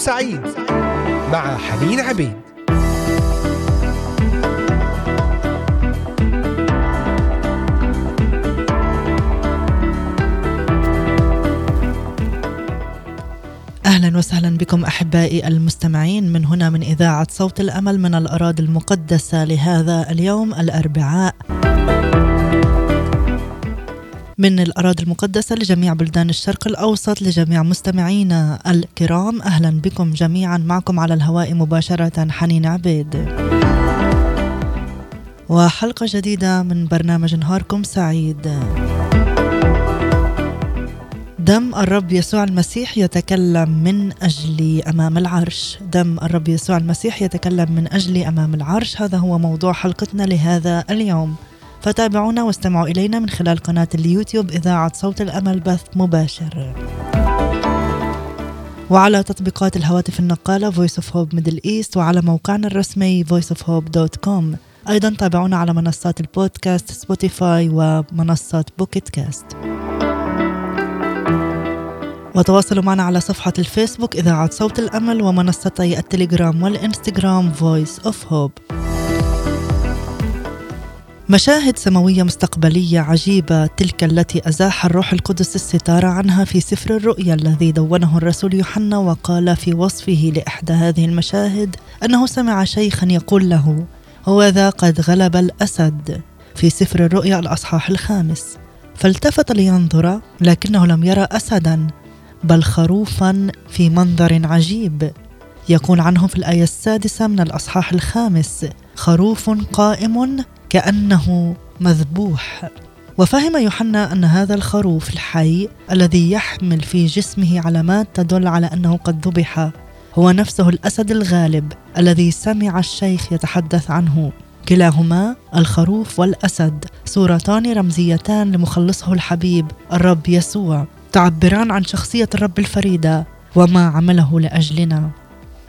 سعيد مع حنين عبيد. أهلا وسهلا بكم أحبائي المستمعين. من هنا من إذاعة صوت الأمل من الأراضي المقدسة لهذا اليوم الأربعاء. من الأراضي المقدسة لجميع بلدان الشرق الأوسط لجميع مستمعينا الكرام. أهلا بكم جميعا. معكم على الهواء مباشرة حنين عبيد. وحلقة جديدة من برنامج نهاركم سعيد. دم الرب يسوع المسيح يتكلم من أجلي أمام العرش. دم الرب يسوع المسيح يتكلم من أجلي أمام العرش. هذا هو موضوع حلقتنا لهذا اليوم. فتابعونا واستمعوا إلينا من خلال قناة اليوتيوب إذاعة صوت الأمل بث مباشر. وعلى تطبيقات الهواتف النقالة Voice of Hope Middle East وعلى موقعنا الرسمي voiceofhope.com أيضا تابعونا على منصات البودكاست سبوتيفاي ومنصة Pocket Cast وتواصلوا معنا على صفحة الفيسبوك إذاعة صوت الأمل ومنصتي التليجرام والإنستغرام Voice of Hope. مشاهد سماوية مستقبلية عجيبة تلك التي أزاح الروح القدس الستارة عنها في سفر الرؤيا الذي دونه الرسول يوحنا وقال في وصفه لإحدى هذه المشاهد أنه سمع شيخا يقول له هو ذا قد غلب الأسد في سفر الرؤيا الأصحاح الخامس. فالتفت لينظر لكنه لم يرى أسدا بل خروفا في منظر عجيب. يقول عنه في الآية السادسة من الأصحاح الخامس خروف قائم كأنه مذبوح. وفهم يوحنا أن هذا الخروف الحي الذي يحمل في جسمه علامات تدل على أنه قد ذبح هو نفسه الأسد الغالب الذي سمع الشيخ يتحدث عنه. كلاهما الخروف والأسد صورتان رمزيتان لمخلصه الحبيب الرب يسوع تعبران عن شخصية الرب الفريدة وما عمله لأجلنا.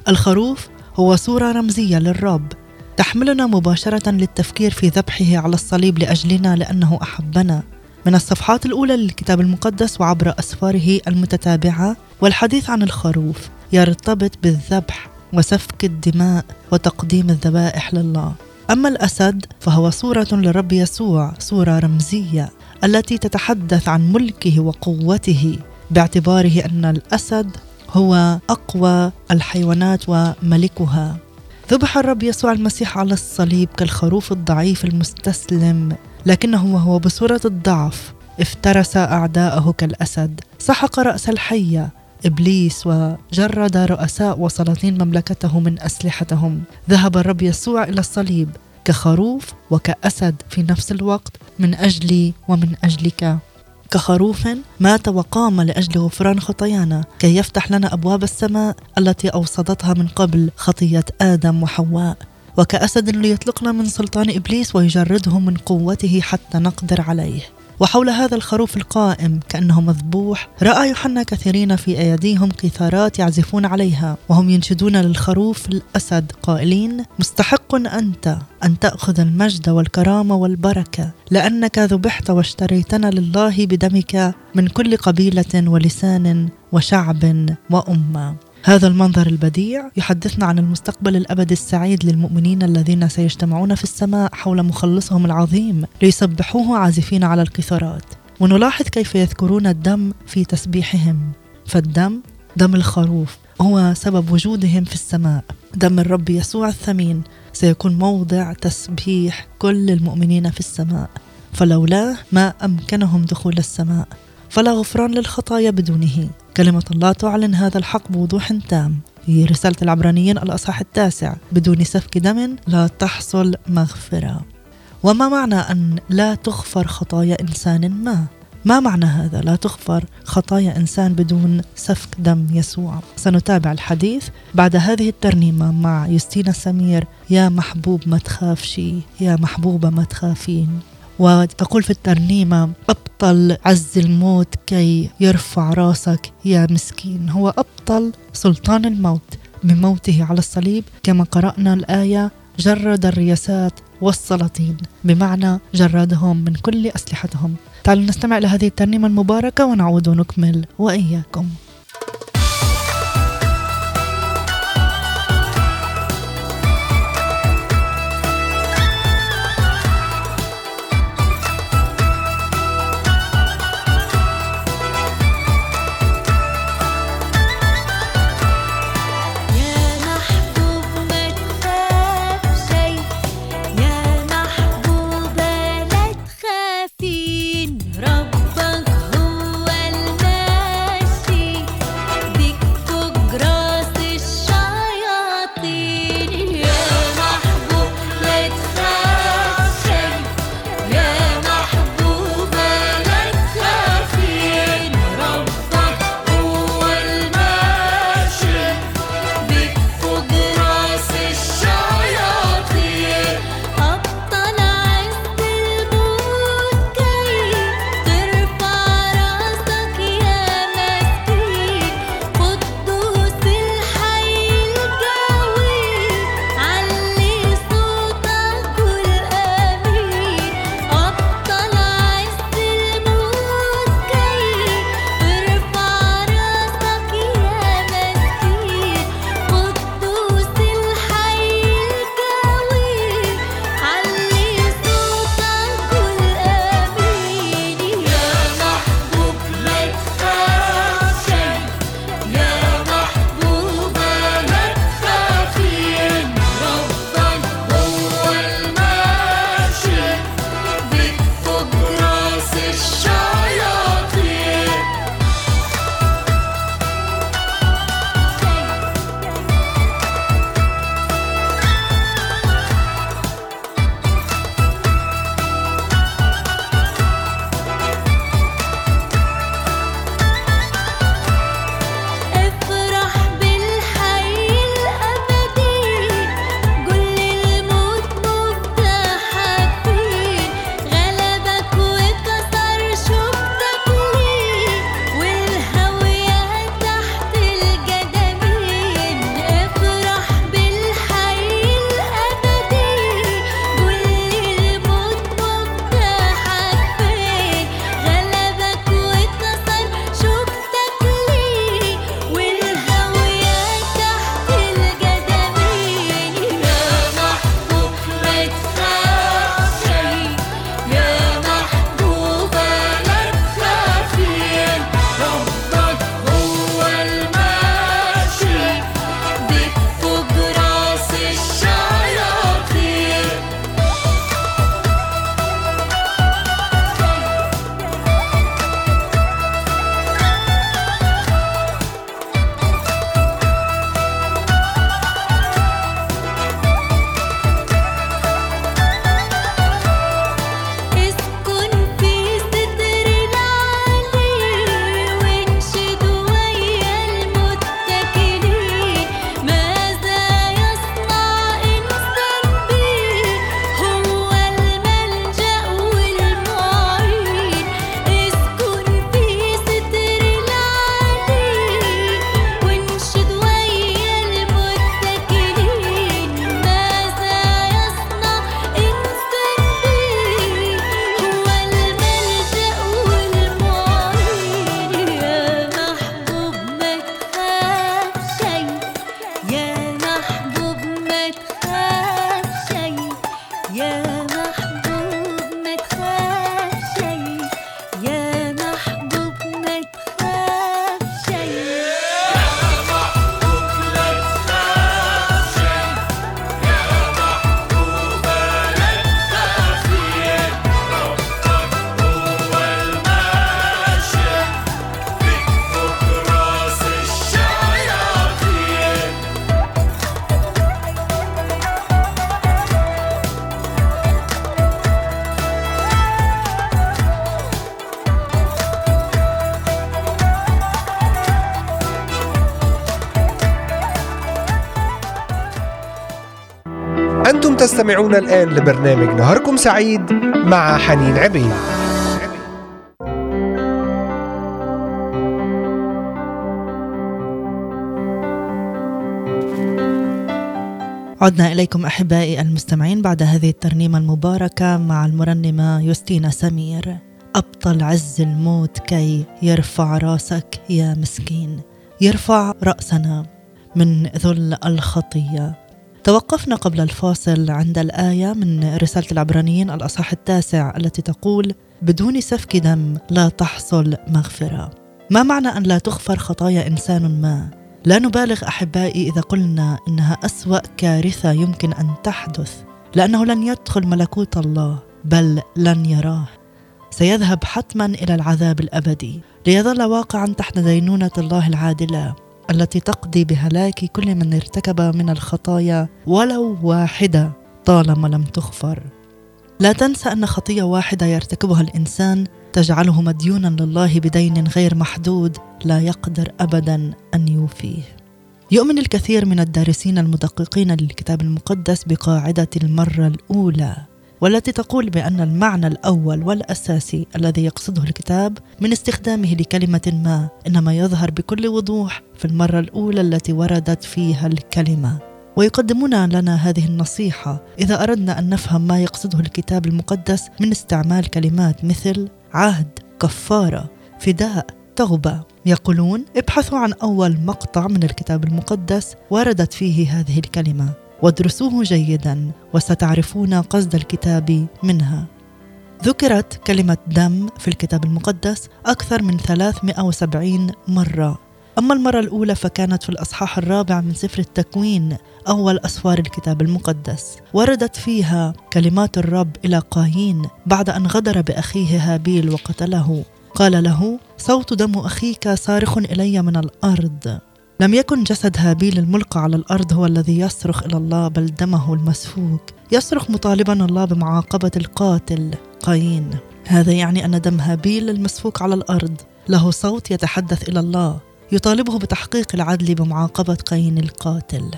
الخروف هو صورة رمزية للرب تحملنا مباشرة للتفكير في ذبحه على الصليب لأجلنا لأنه أحبنا. من الصفحات الأولى للكتاب المقدس وعبر أسفاره المتتابعة والحديث عن الخروف يرتبط بالذبح وسفك الدماء وتقديم الذبائح لله. أما الأسد فهو صورة للرب يسوع صورة رمزية التي تتحدث عن ملكه وقوته باعتباره أن الأسد هو أقوى الحيوانات وملكها. ذبح الرب يسوع المسيح على الصليب كالخروف الضعيف المستسلم لكنه وهو بصورة الضعف افترس أعداءه كالأسد. سحق رأس الحية إبليس وجرد رؤساء وسلاطين مملكته من أسلحتهم. ذهب الرب يسوع إلى الصليب كخروف وكأسد في نفس الوقت من أجلي ومن أجلك. كخروف مات وقام لاجل غفران خطايانا كي يفتح لنا أبواب السماء التي أوصدتها من قبل خطية آدم وحواء. وكأسد ليطلقنا من سلطان إبليس ويجردهم من قوته حتى نقدر عليه. وحول هذا الخروف القائم كأنه مذبوح رأى يوحنا كثيرين في أيديهم قيثارات يعزفون عليها وهم ينشدون للخروف الأسد قائلين مستحق أنت أن تأخذ المجد والكرامة والبركة لأنك ذبحت واشتريتنا لله بدمك من كل قبيلة ولسان وشعب وأمة. هذا المنظر البديع يحدثنا عن المستقبل الابدي السعيد للمؤمنين الذين سيجتمعون في السماء حول مخلصهم العظيم ليسبحوه عازفين على القيثارات ونلاحظ كيف يذكرون الدم في تسبيحهم. فالدم دم الخروف هو سبب وجودهم في السماء. دم الرب يسوع الثمين سيكون موضع تسبيح كل المؤمنين في السماء. فلولاه ما أمكنهم دخول السماء فلا غفران للخطايا بدونه. كلمة الله تعلن هذا الحق بوضوح تام. في رسالة العبرانيين الأصحاح التاسع. بدون سفك دم لا تحصل مغفرة. وما معنى أن لا تغفر خطايا إنسان ما؟ ما معنى هذا؟ لا تغفر خطايا إنسان بدون سفك دم يسوع. سنتابع الحديث بعد هذه الترنيمة مع يوستينا سمير. يا محبوب ما تخافشي يا محبوبة ما تخافين. وتقول في الترنيمة أبطل عز الموت كي يرفع راسك يا مسكين. هو أبطل سلطان الموت بموته على الصليب. كما قرأنا الآية جرد الرياسات والسلاطين. بمعنى جردهم من كل أسلحتهم. تعالوا نستمع لهذه الترنيمة المباركة ونعود ونكمل وإياكم. تستمعون الآن لبرنامج نهاركم سعيد مع حنين عبيد. عدنا إليكم أحبائي المستمعين بعد هذه الترنيمة المباركة مع المرنمة يوستينا سمير. أبطل عز الموت كي يرفع راسك يا مسكين. يرفع رأسنا من ذل الخطية. توقفنا قبل الفاصل عند الآية من رسالة العبرانيين الأصحاح التاسع التي تقول بدون سفك دم لا تحصل مغفرة. ما معنى أن لا تغفر خطايا إنسان ما؟ لا نبالغ أحبائي إذا قلنا إنها أسوأ كارثة يمكن أن تحدث لأنه لن يدخل ملكوت الله بل لن يراه. سيذهب حتما إلى العذاب الأبدي ليظل واقعا تحت دينونة الله العادلة. التي تقضي بهلاك كل من ارتكب من الخطايا ولو واحدة طالما لم تغفر. لا تنسى أن خطية واحدة يرتكبها الإنسان تجعله مديونا لله بدين غير محدود لا يقدر ابدا أن يوفيه. يؤمن الكثير من الدارسين المدققين للكتاب المقدس بقاعدة المرة الأولى. والتي تقول بأن المعنى الأول والأساسي الذي يقصده الكتاب من استخدامه لكلمة ما إنما يظهر بكل وضوح في المرة الأولى التي وردت فيها الكلمة. ويقدمون لنا هذه النصيحة إذا أردنا أن نفهم ما يقصده الكتاب المقدس من استعمال كلمات مثل عهد، كفارة، فداء، توبة يقولون ابحثوا عن أول مقطع من الكتاب المقدس وردت فيه هذه الكلمة. وادرسوه جيدا وستعرفون قصد الكتاب منها. ذكرت كلمة دم في الكتاب المقدس أكثر من 370 مرة. أما المرة الأولى فكانت في الأصحاح الرابع من سفر التكوين أول أسفار الكتاب المقدس. وردت فيها كلمات الرب إلى قايين بعد أن غدر بأخيه هابيل وقتله. قال له صوت دم أخيك صارخ إلي من الأرض. لم يكن جسد هابيل الملقى على الأرض هو الذي يصرخ إلى الله بل دمه المسفوك. يصرخ مطالبا الله بمعاقبة القاتل. قايين. هذا يعني أن دم هابيل المسفوك على الأرض. له صوت يتحدث إلى الله. يطالبه بتحقيق العدل بمعاقبة قايين القاتل.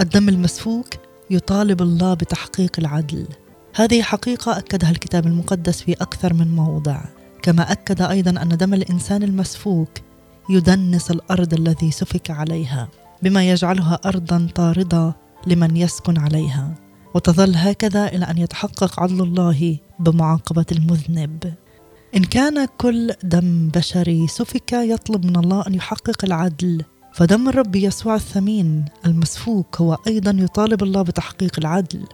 الدم المسفوك يطالب الله بتحقيق العدل. هذه حقيقة أكدها الكتاب المقدس في أكثر من موضع. كما أكد أيضا أن دم الإنسان المسفوك يدنس الأرض الذي سفك عليها بما يجعلها ارضا طارده لمن يسكن عليها. وتظل هكذا إلى أن يتحقق عدل الله بمعاقبة المذنب. إن كان كل دم بشري سفك يطلب من الله أن يحقق العدل. فدم الرب يسوع الثمين المسفوك هو أيضا يطالب الله بتحقيق العدل.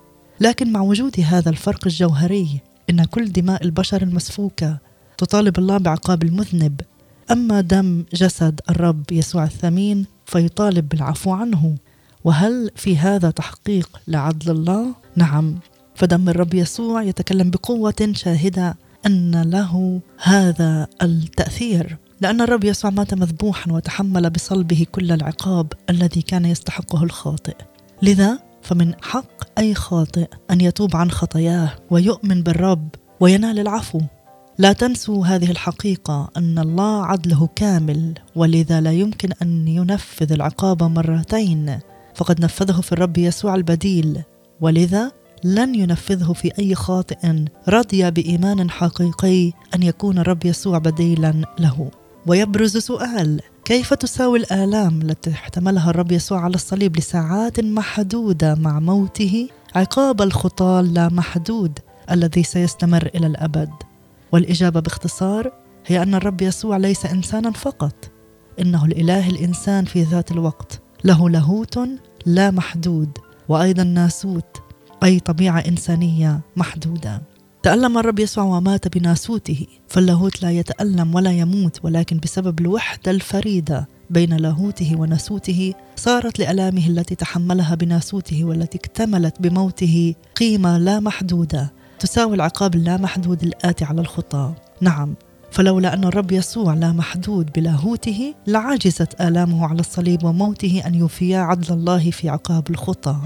لكن مع وجود هذا الفرق الجوهري إن كل دماء البشر المسفوكة تطالب الله بعقاب المذنب أما دم جسد الرب يسوع الثمين فيطالب بالعفو عنه. وهل في هذا تحقيق لعدل الله؟ نعم. فدم الرب يسوع يتكلم بقوة شاهدة أن له هذا التأثير. لأن الرب يسوع مات مذبوحا وتحمل بصلبه كل العقاب الذي كان يستحقه الخاطئ. لذا فمن حق أي خاطئ أن يتوب عن خطاياه ويؤمن بالرب وينال العفو. لا تنسوا هذه الحقيقة أن الله عدله كامل ولذا لا يمكن أن ينفذ العقاب مرتين. فقد نفذه في الرب يسوع البديل ولذا لن ينفذه في أي خاطئ رضي بإيمان حقيقي أن يكون الرب يسوع بديلا له. ويبرز سؤال كيف تساوي الآلام التي احتملها الرب يسوع على الصليب لساعات محدودة مع موته؟ عقاب الخطاة اللامحدود الذي سيستمر إلى الأبد. والإجابة باختصار هي أن الرب يسوع ليس إنسانا فقط إنه الإله الإنسان في ذات الوقت. له لاهوت لا محدود وأيضا ناسوت أي طبيعة إنسانية محدودة. تألم الرب يسوع ومات بناسوته فاللاهوت لا يتألم ولا يموت ولكن بسبب الوحدة الفريدة بين لاهوته وناسوته صارت لألامه التي تحملها بناسوته والتي اكتملت بموته قيمة لا محدودة. تساوي العقاب اللامحدود الآتي على الخطاة نعم فلولا أن الرب يسوع لا محدود بلاهوته لعجزت آلامه على الصليب وموته أن يوفيا عدل الله في عقاب الخطى.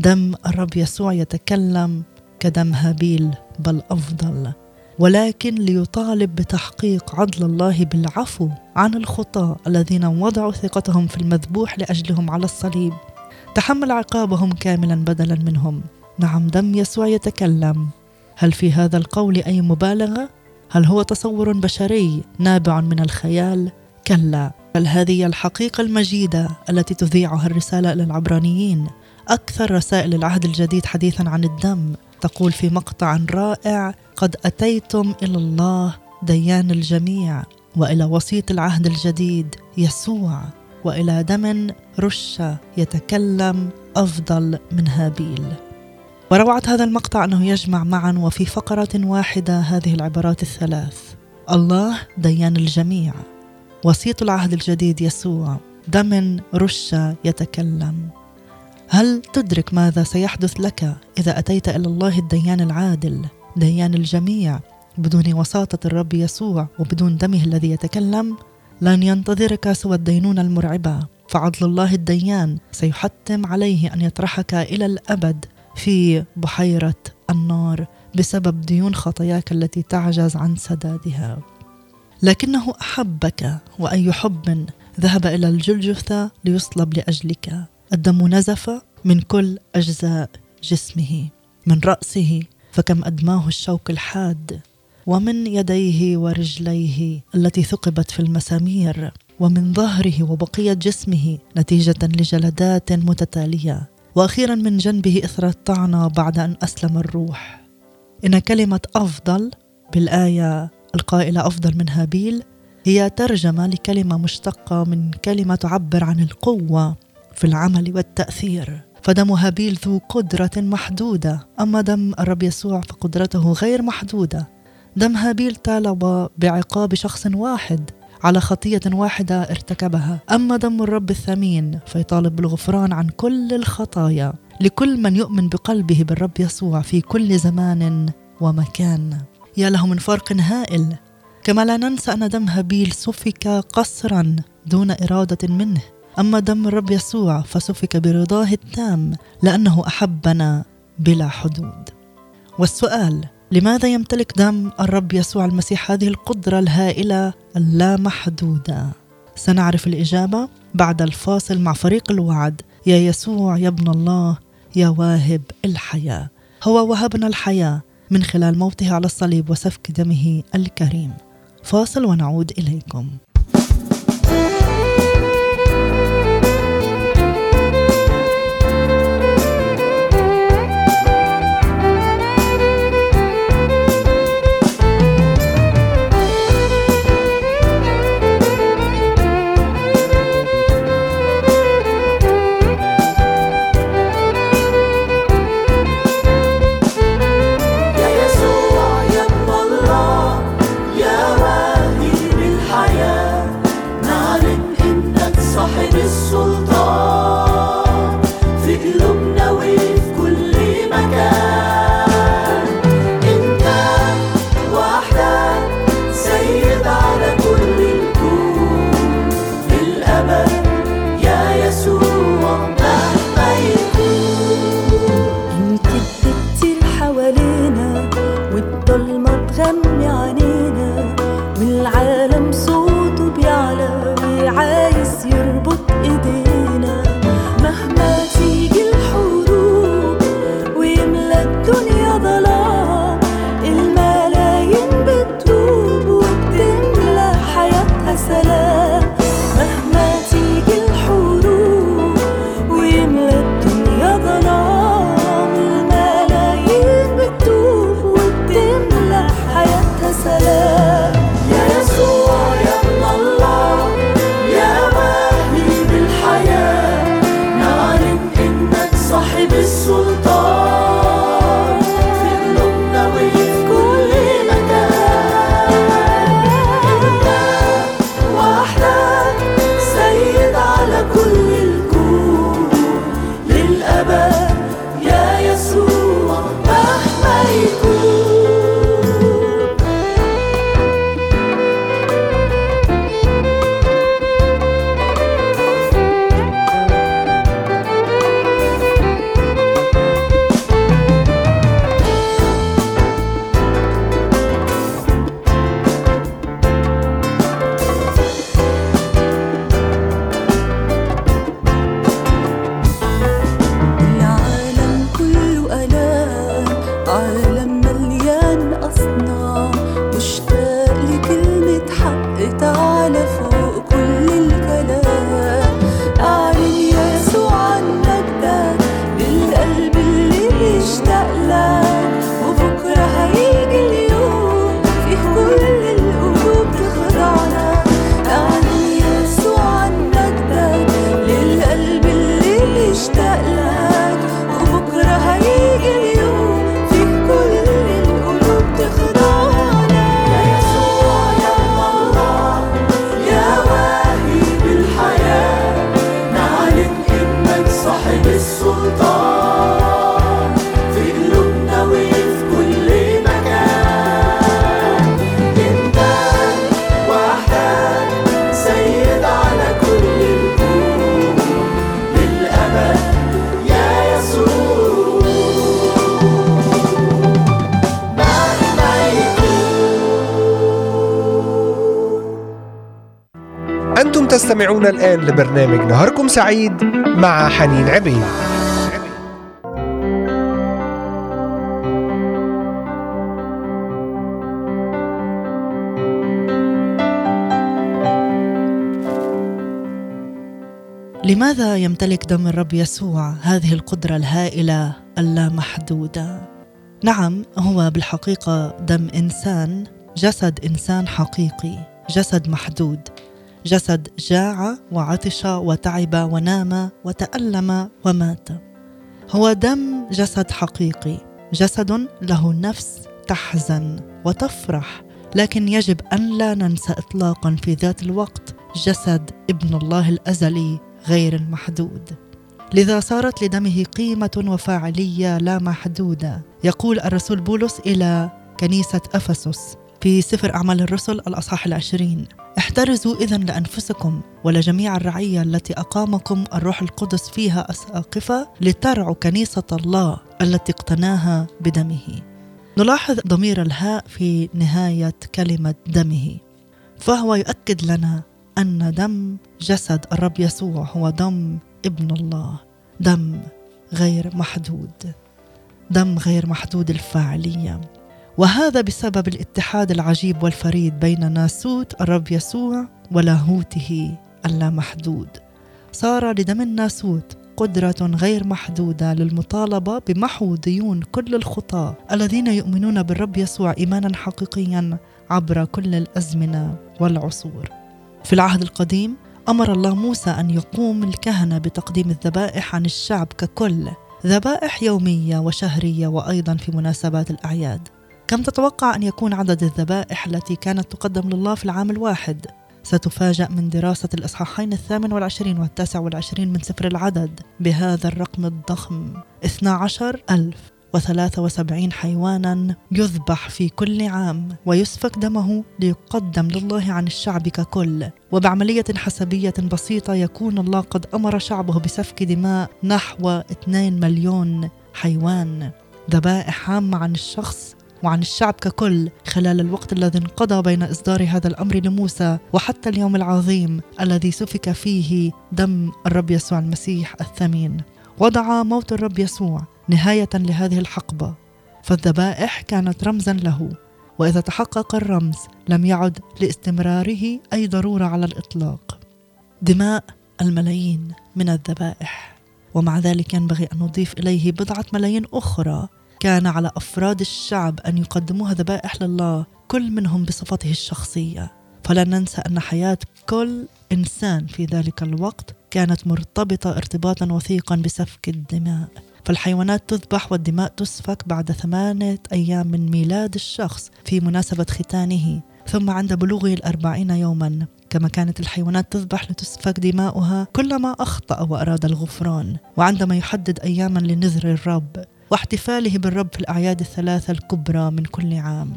دم الرب يسوع يتكلم كدم هابيل بل أفضل. ولكن ليطالب بتحقيق عدل الله بالعفو عن الخطاة الذين وضعوا ثقتهم في المذبوح لأجلهم على الصليب. تحمل عقابهم كاملا بدلا منهم. نعم دم يسوع يتكلم. هل في هذا القول أي مبالغة؟ هل هو تصور بشري نابع من الخيال؟ كلا. بل هذه الحقيقة المجيدة التي تذيعها الرسالة إلى العبرانيين. أكثر رسائل العهد الجديد حديثا عن الدم. تقول في مقطع رائع قد أتيتم إلى الله ديان الجميع وإلى وسيط العهد الجديد يسوع وإلى دم رش يتكلم أفضل من هابيل. وروعه هذا المقطع أنه يجمع معا وفي فقرة واحدة هذه العبارات الثلاث. الله ديان الجميع. وسيط العهد الجديد يسوع. دم رش يتكلم. هل تدرك ماذا سيحدث لك إذا أتيت إلى الله الديان العادل ديان الجميع بدون وساطة الرب يسوع وبدون دمه الذي يتكلم؟ لن ينتظرك سوى الدينونة المرعبة. فعدل الله الديان. سيحتم عليه أن يطرحك إلى الأبد. في بحيرة النار بسبب ديون خطاياك التي تعجز عن سدادها. لكنه أحبك وأي حب ذهب إلى الجلجثة ليصلب لأجلك. الدم نزف من كل أجزاء جسمه. من رأسه فكم أدماه الشوك الحاد. ومن يديه ورجليه التي ثقبت في المسامير. ومن ظهره وبقية جسمه نتيجة لجلدات متتالية. وأخيرا من جنبه اثر الطعنه بعد أن أسلم الروح. إن كلمة أفضل بالآية القائلة أفضل من هابيل هي ترجمة لكلمة مشتقة من كلمة تعبر عن القوة في العمل والتأثير. فدم هابيل ذو قدرة محدودة. أما دم الرب يسوع فقدرته غير محدودة. دم هابيل طالب بعقاب شخص واحد على خطية واحدة ارتكبها. أما دم الرب الثمين فيطالب بالغفران عن كل الخطايا لكل من يؤمن بقلبه بالرب يسوع في كل زمان ومكان. يا له من فرق هائل. كما لا ننسى أن دم هابيل سفك قصرا دون إرادة منه. أما دم الرب يسوع فسفك برضاه التام لأنه أحبنا بلا حدود. والسؤال لماذا يمتلك دم الرب يسوع المسيح هذه القدرة الهائلة اللامحدودة؟ سنعرف الإجابة بعد الفاصل مع فريق الوعد. يا يسوع يا ابن الله يا واهب الحياة. هو وهبنا الحياة من خلال موته على الصليب وسفك دمه الكريم. فاصل ونعود إليكم. حياتها سلام. تستمعون الآن لبرنامج نهاركم سعيد مع حنين عبيد لماذا يمتلك دم الرب يسوع هذه القدرة الهائلة اللامحدودة؟ نعم هو بالحقيقة دم إنسان جسد إنسان حقيقي جسد محدود جسد جاع وعطش وتعب ونام وتألم ومات. هو دم جسد حقيقي جسد له نفس تحزن وتفرح لكن يجب أن لا ننسى اطلاقا في ذات الوقت جسد ابن الله الأزلي غير المحدود. لذا صارت لدمه قيمة وفاعلية لا محدودة. يقول الرسول بولس إلى كنيسة أفسس في سفر أعمال الرسل الأصحاح العشرين. احترزوا إذا لأنفسكم ولجميع الرعية التي أقامكم الروح القدس فيها أساقفة لترعوا كنيسة الله التي اقتناها بدمه. نلاحظ ضمير الهاء في نهاية كلمة دمه فهو يؤكد لنا أن دم جسد الرب يسوع هو دم ابن الله دم غير محدود دم غير محدود الفاعلية. وهذا بسبب الاتحاد العجيب والفريد بين ناسوت الرب يسوع ولاهوته اللامحدود صار لدم الناسوت قدرة غير محدودة للمطالبة بمحو ديون كل الخطاة الذين يؤمنون بالرب يسوع إيمانا حقيقيا عبر كل الأزمنة والعصور. في العهد القديم أمر الله موسى أن يقوم الكهنة بتقديم الذبائح عن الشعب ككل، ذبائح يومية وشهرية وأيضا في مناسبات الأعياد. كم تتوقع أن يكون عدد الذبائح التي كانت تقدم لله في العام الواحد؟ ستفاجأ من دراسة الإصحاحين الثامن والعشرين والتاسع والعشرين من سفر العدد بهذا الرقم الضخم. 12 ألف وثلاثة وسبعين حيوانا يذبح في كل عام ويسفك دمه ليقدم لله عن الشعب ككل. وبعملية حسبية بسيطة يكون الله قد أمر شعبه بسفك دماء نحو 2 مليون حيوان. ذبائح عامة عن الشخص وعن الشعب ككل خلال الوقت الذي انقضى بين إصدار هذا الأمر لموسى وحتى اليوم العظيم الذي سفك فيه دم الرب يسوع المسيح الثمين. وضع موت الرب يسوع نهاية لهذه الحقبة. فالذبائح كانت رمزا له وإذا تحقق الرمز لم يعد لاستمراره أي ضرورة على الإطلاق. دماء الملايين من الذبائح. ومع ذلك ينبغي أن نضيف إليه بضعة ملايين أخرى كان على أفراد الشعب أن يقدموها ذبائح لله كل منهم بصفته الشخصية. فلا ننسى أن حياة كل إنسان في ذلك الوقت كانت مرتبطة ارتباطا وثيقا بسفك الدماء. فالحيوانات تذبح والدماء تسفك بعد ثمانية أيام من ميلاد الشخص في مناسبة ختانه. ثم عند بلوغه الأربعين يوما كما كانت الحيوانات تذبح لتسفك دماؤها كلما أخطأ وأراد الغفران. وعندما يحدد أياما لنذر الرب واحتفاله بالرب في الأعياد الثلاثة الكبرى من كل عام.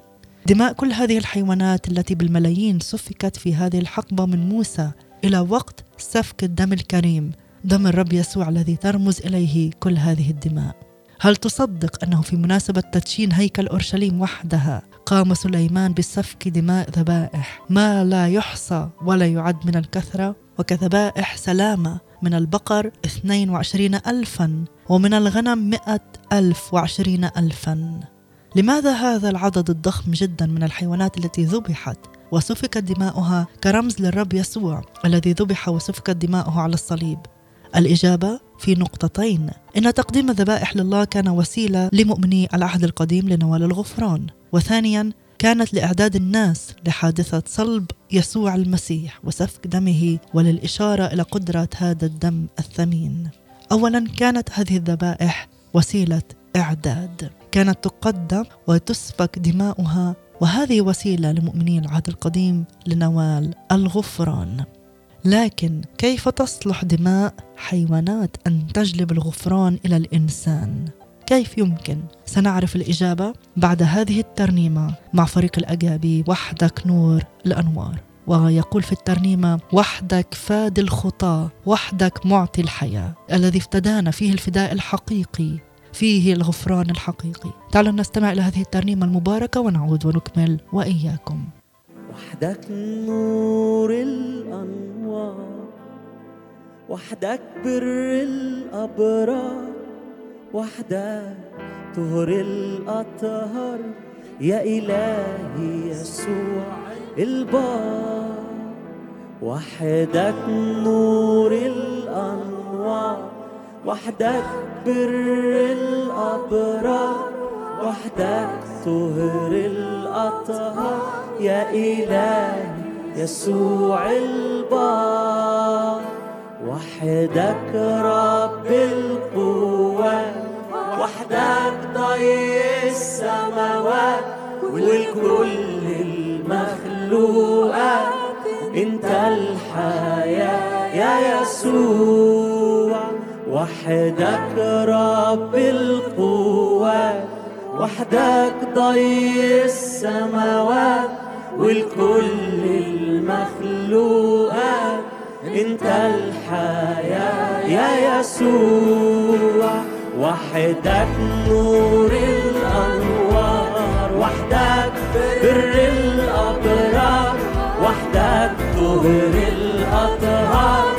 دماء كل هذه الحيوانات التي بالملايين سفكت في هذه الحقبة من موسى إلى وقت سفك الدم الكريم. دم الرب يسوع الذي ترمز إليه كل هذه الدماء. هل تصدق أنه في مناسبة تدشين هيكل أورشليم وحدها قام سليمان بسفك دماء ذبائح؟ ما لا يحصى ولا يعد من الكثرة. وكذبائح سلامة من البقر 22 ألفا ومن الغنم مئة ألف وعشرين ألفا. لماذا هذا العدد الضخم جدا من الحيوانات التي ذبحت وسفكت دماؤها كرمز للرب يسوع الذي ذبح وسفكت دماؤه على الصليب؟ الإجابة في نقطتين. إن تقديم الذبائح لله كان وسيلة لمؤمني العهد القديم لنوال الغفران. وثانيا كانت لإعداد الناس لحادثة صلب يسوع المسيح وسفك دمه وللإشارة إلى قدرة هذا الدم الثمين. أولا كانت هذه الذبائح وسيلة إعداد. كانت تقدم وتسفك دماؤها وهذه وسيلة لمؤمني العهد القديم لنوال الغفران. لكن كيف تصلح دماء حيوانات أن تجلب الغفران إلى الإنسان؟ كيف يمكن؟ سنعرف الإجابة بعد هذه الترنيمة مع فريق الأجابي وحدك نور الأنوار. ويقول في الترنيمة وحدك فاد الخطاة وحدك معطي الحياة. الذي افتدانا فيه الفداء الحقيقي فيه الغفران الحقيقي. تعالوا نستمع إلى هذه الترنيمة المباركة ونعود ونكمل وإياكم. وحدك نور الأنوار وحدك بر الأبرار. وحدك طهر الأطهر يا إلهي يسوع البار. وحدك نور الأنوار وحدك بر الأبرار وحدك طهر الأطهار يا إلهي يسوع البار. وحدك رب القوات وحدك ضي السماوات والكل المخلوقات. انت الحياة يا يسوع وحدك رب القوات. وحدك ضي السماوات والكل المخلوقات. انت الحياة يا يسوع. وحدك نور الأنوار وحدك بر الأبرار وحدك طهر الأطهار.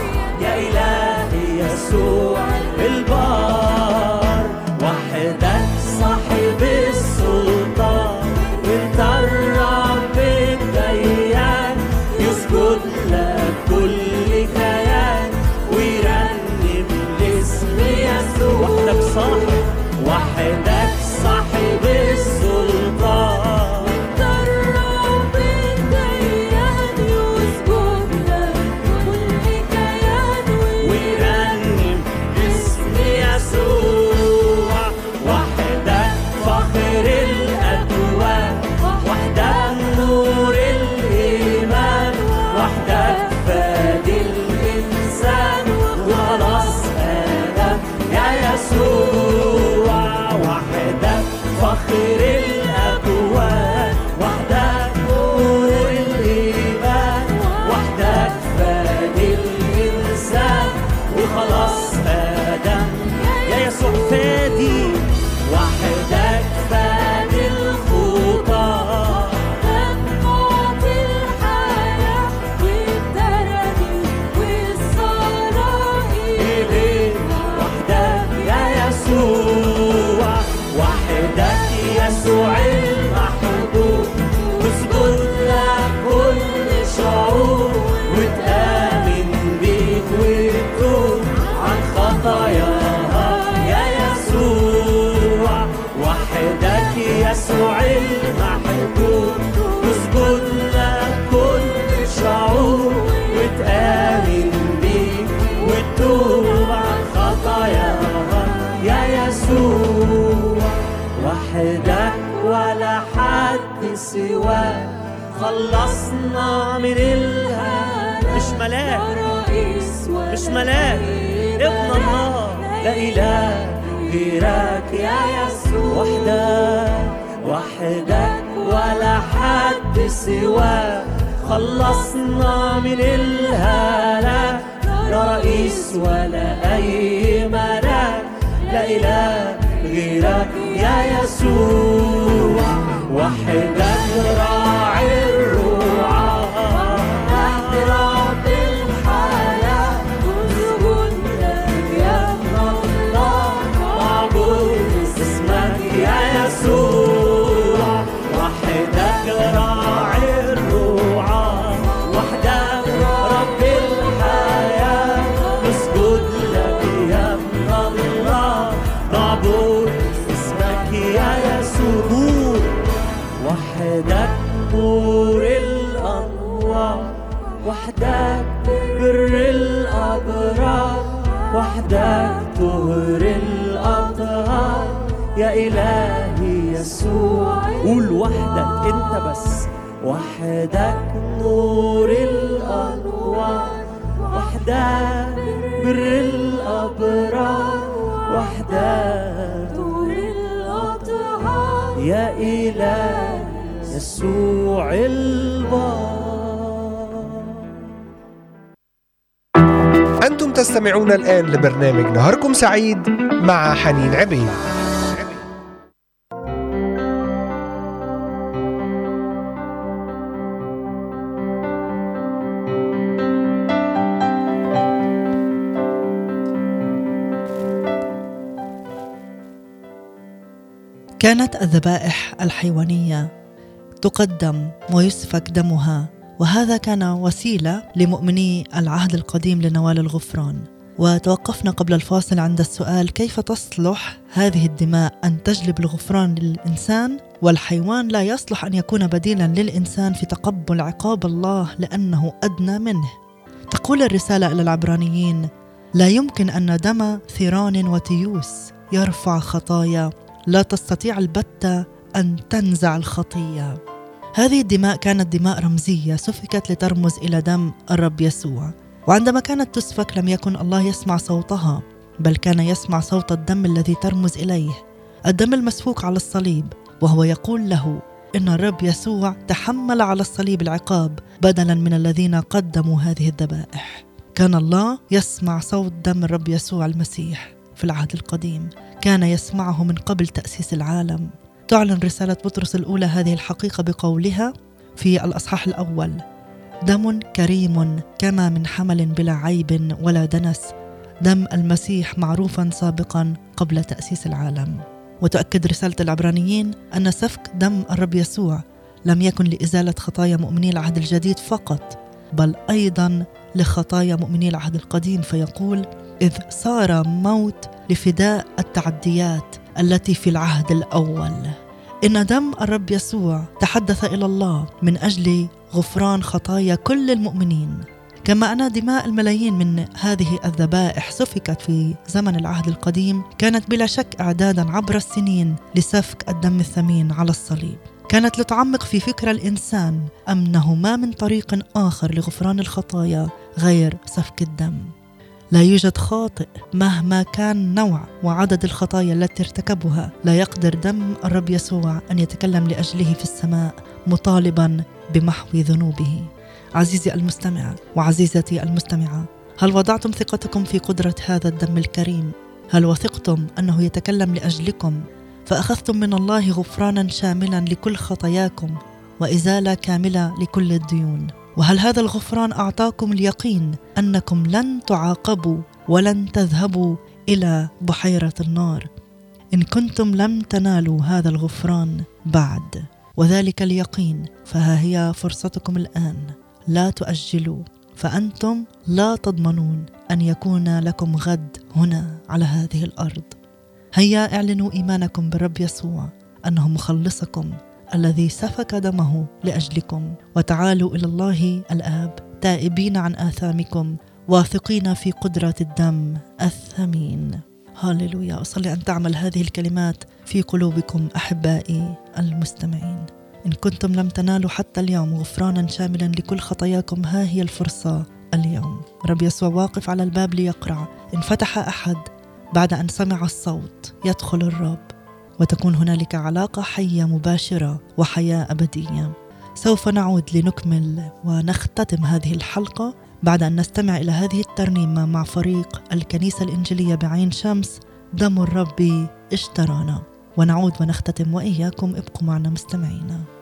خلصنا من الهلاك مش ملاك مش ملاك. ابن الله. لا إله غيرك يا يسوع. وحدك وحدك ولا حد سواك. خلصنا من الهلاك لا رئيس ولا أي ملاك. لا إله غيرك يا يسوع. وحدك راعي يا إلهي يسوع قول وحدك أنت بس. وحدك نور الأنوار وحدك بر الأبرار وحدك طول الأطهار. يا إله يسوع البار. أنتم تستمعون الآن لبرنامج نهاركم سعيد مع حنين عبيد. كانت الذبائح الحيوانية تقدم ويسفك دمها وهذا كان وسيلة لمؤمني العهد القديم لنوال الغفران. وتوقفنا قبل الفاصل عند السؤال كيف تصلح هذه الدماء أن تجلب الغفران للإنسان؟ والحيوان لا يصلح أن يكون بديلا للإنسان في تقبل عقاب الله لأنه أدنى منه. تقول الرسالة إلى العبرانيين لا يمكن أن دم ثيران وتيوس يرفع خطايا لا تستطيع البتة أن تنزع الخطية. هذه الدماء كانت دماء رمزية سفكت لترمز إلى دم الرب يسوع، وعندما كانت تسفك لم يكن الله يسمع صوتها، بل كان يسمع صوت الدم الذي ترمز إليه، الدم المسفوك على الصليب، وهو يقول له: إن الرب يسوع تحمل على الصليب العقاب بدلا من الذين قدموا هذه الذبائح. كان الله يسمع صوت دم الرب يسوع المسيح في العهد القديم. كان يسمعه من قبل تأسيس العالم. تعلن رسالة بطرس الأولى هذه الحقيقة بقولها في الأصحاح الأول. دم كريم كما من حمل بلا عيب ولا دنس. دم المسيح معروفا سابقا قبل تأسيس العالم. وتؤكد رسالة العبرانيين أن سفك دم الرب يسوع لم يكن لإزالة خطايا مؤمني العهد الجديد فقط بل أيضا لخطايا مؤمني العهد القديم. فيقول إذ صار موت لفداء التعديات التي في العهد الأول. إن دم الرب يسوع تحدث إلى الله من أجل غفران خطايا كل المؤمنين. كما أن دماء الملايين من هذه الذبائح سفكت في زمن العهد القديم كانت بلا شك إعدادا عبر السنين لسفك الدم الثمين على الصليب. كانت لتعمق في فكر الإنسان أنه ما من طريق آخر لغفران الخطايا غير سفك الدم. لا يوجد خاطئ مهما كان نوع وعدد الخطايا التي ارتكبها. لا يقدر دم الرب يسوع أن يتكلم لأجله في السماء مطالبا بمحو ذنوبه. عزيزي المستمع وعزيزتي المستمعة هل وضعتم ثقتكم في قدرة هذا الدم الكريم؟ هل وثقتم أنه يتكلم لأجلكم؟ فأخذتم من الله غفرانا شاملا لكل خطاياكم وإزالة كاملة لكل الديون. وهل هذا الغفران أعطاكم اليقين أنكم لن تعاقبوا ولن تذهبوا إلى بحيرة النار؟ إن كنتم لم تنالوا هذا الغفران بعد. وذلك اليقين فها هي فرصتكم الآن. لا تؤجلوا. فأنتم لا تضمنون أن يكون لكم غد هنا على هذه الأرض. هيا اعلنوا إيمانكم بالرب يسوع أنه مخلصكم الذي سفك دمه لأجلكم. وتعالوا إلى الله الآب تائبين عن آثامكم واثقين في قدرة الدم الثمين. هاللويا. أصلي أن تعمل هذه الكلمات في قلوبكم أحبائي المستمعين. إن كنتم لم تنالوا حتى اليوم غفرانا شاملا لكل خطاياكم ها هي الفرصة اليوم. رب يسوع واقف على الباب ليقرع. إن فتح أحد بعد أن سمع الصوت يدخل الرب. وتكون هنالك علاقة حية مباشرة وحياة أبدية. سوف نعود لنكمل ونختتم هذه الحلقة بعد أن نستمع إلى هذه الترنيمة مع فريق الكنيسة الإنجيلية بعين شمس. دم الرب اشترانا. ونعود ونختتم وإياكم ابقوا معنا مستمعينا.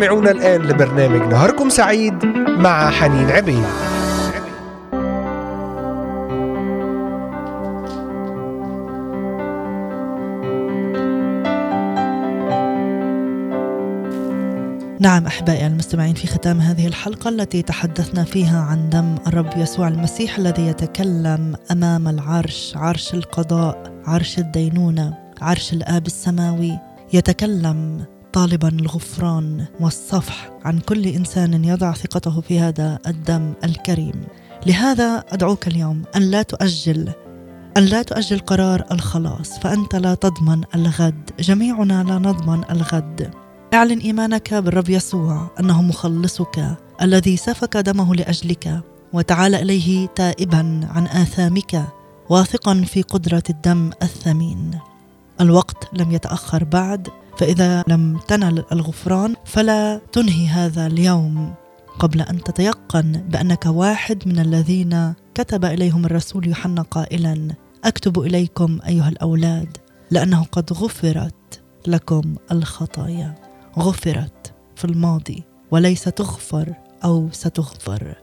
تستمعون الآن لبرنامج نهاركم سعيد مع حنين عبيد. نعم أحبائي المستمعين في ختام هذه الحلقة التي تحدثنا فيها عن دم الرب يسوع المسيح الذي يتكلم أمام العرش عرش القضاء عرش الدينونة عرش الآب السماوي. يتكلم طالبا الغفران والصفح عن كل إنسان يضع ثقته في هذا الدم الكريم. لهذا أدعوك اليوم أن لا تؤجل أن لا تؤجل قرار الخلاص فأنت لا تضمن الغد. جميعنا لا نضمن الغد. أعلن إيمانك بالرب يسوع أنه مخلصك الذي سفك دمه لأجلك وتعال إليه تائبا عن آثامك واثقا في قدرة الدم الثمين. الوقت لم يتأخر بعد فإذا لم تنل الغفران فلا تنهي هذا اليوم. قبل أن تتيقن بأنك واحد من الذين كتب إليهم الرسول يوحنا قائلا أكتب إليكم أيها الأولاد لأنه قد غفرت لكم الخطايا. غفرت في الماضي وليس تغفر أو ستغفر.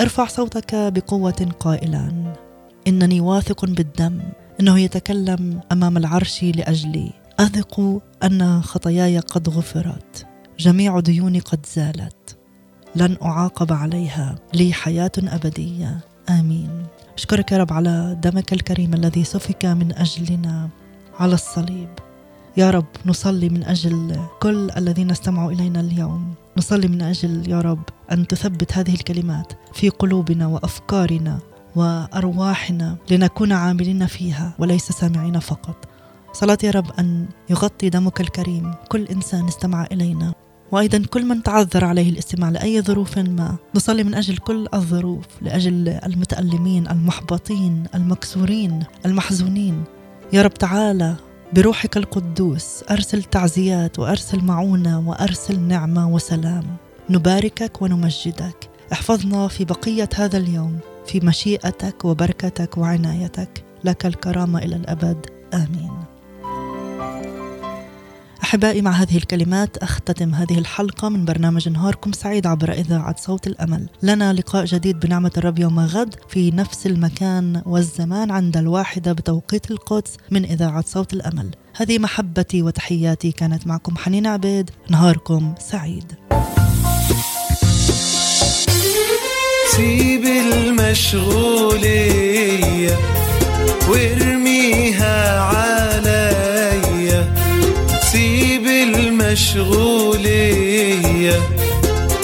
ارفع صوتك بقوة قائلا. إنني واثق بالدم. إنه يتكلم أمام العرش لأجلي. أثق أن خطاياي قد غفرت. جميع ديوني قد زالت. لن أعاقب عليها. لي حياة أبدية. آمين. أشكرك يا رب على دمك الكريم الذي سفك من أجلنا على الصليب. يا رب نصلي من أجل كل الذين استمعوا إلينا اليوم. نصلي من أجل يا رب أن تثبت هذه الكلمات في قلوبنا وأفكارنا. وأرواحنا لنكون عاملين فيها وليس سامعين فقط. صلاة يا رب أن يغطي دمك الكريم. كل إنسان استمع إلينا. وأيضا كل من تعذر عليه الاستماع لأي ظروف ما. نصلي من أجل كل الظروف لأجل المتألمين المحبطين المكسورين المحزونين. يا رب تعالى بروحك القدوس. أرسل تعزيات وأرسل معونة وأرسل نعمة وسلام. نباركك ونمجدك. احفظنا في بقية هذا اليوم. في مشيئتك وبركتك وعنايتك. لك الكرامه إلى الأبد. آمين. أحبائي مع هذه الكلمات أختتم هذه الحلقة من برنامج نهاركم سعيد عبر إذاعة صوت الأمل. لنا لقاء جديد بنعمة الرب يوم غد في نفس المكان والزمان عند الواحدة بتوقيت القدس من إذاعة صوت الأمل. هذه محبتي وتحياتي كانت معكم حنين عبيد. نهاركم سعيد. سيب المشغولية وارميها عليا. سيب المشغولية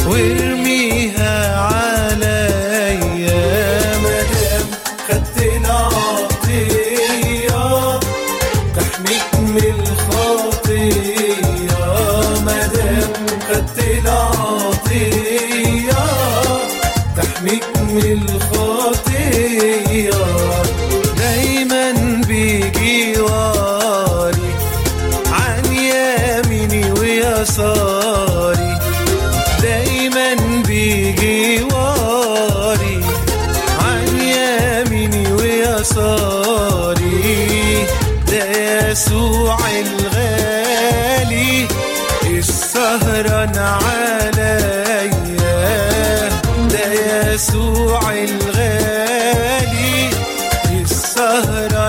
وارميها عليا.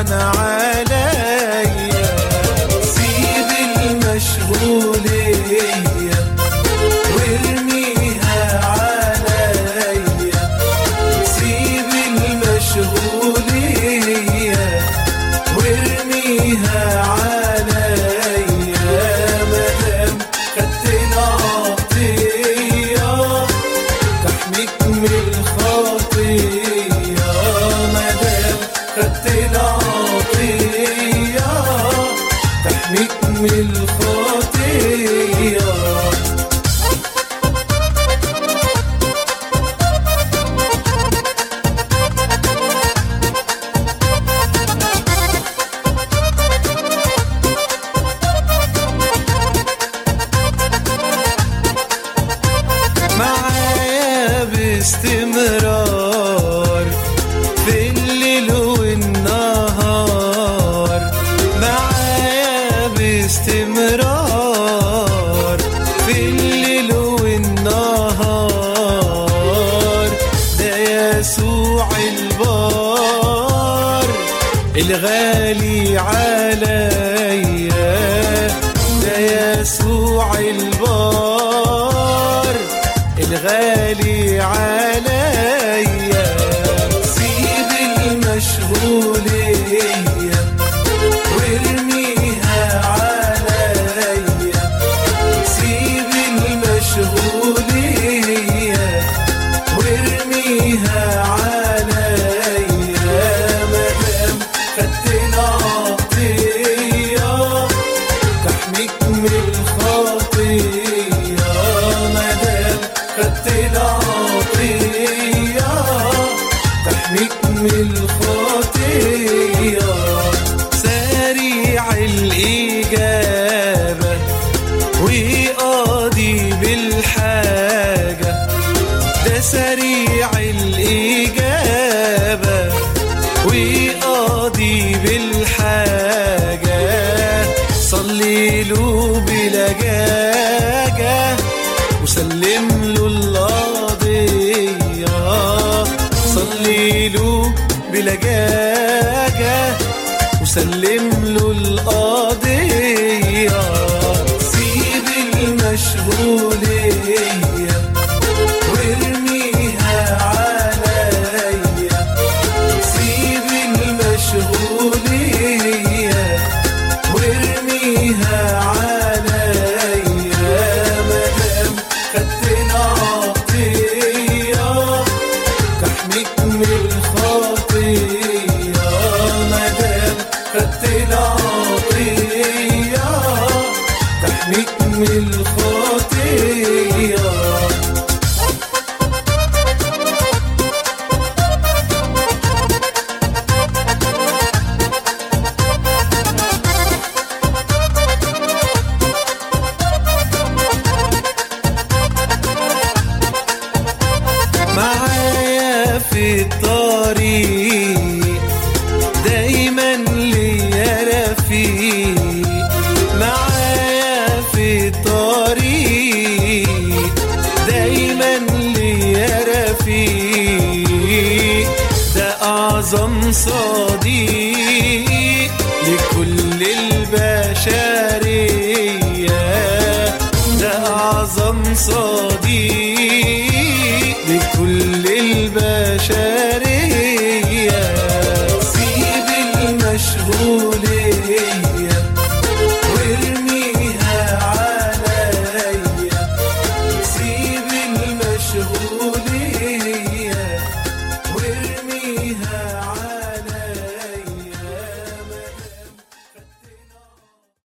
السهران عليا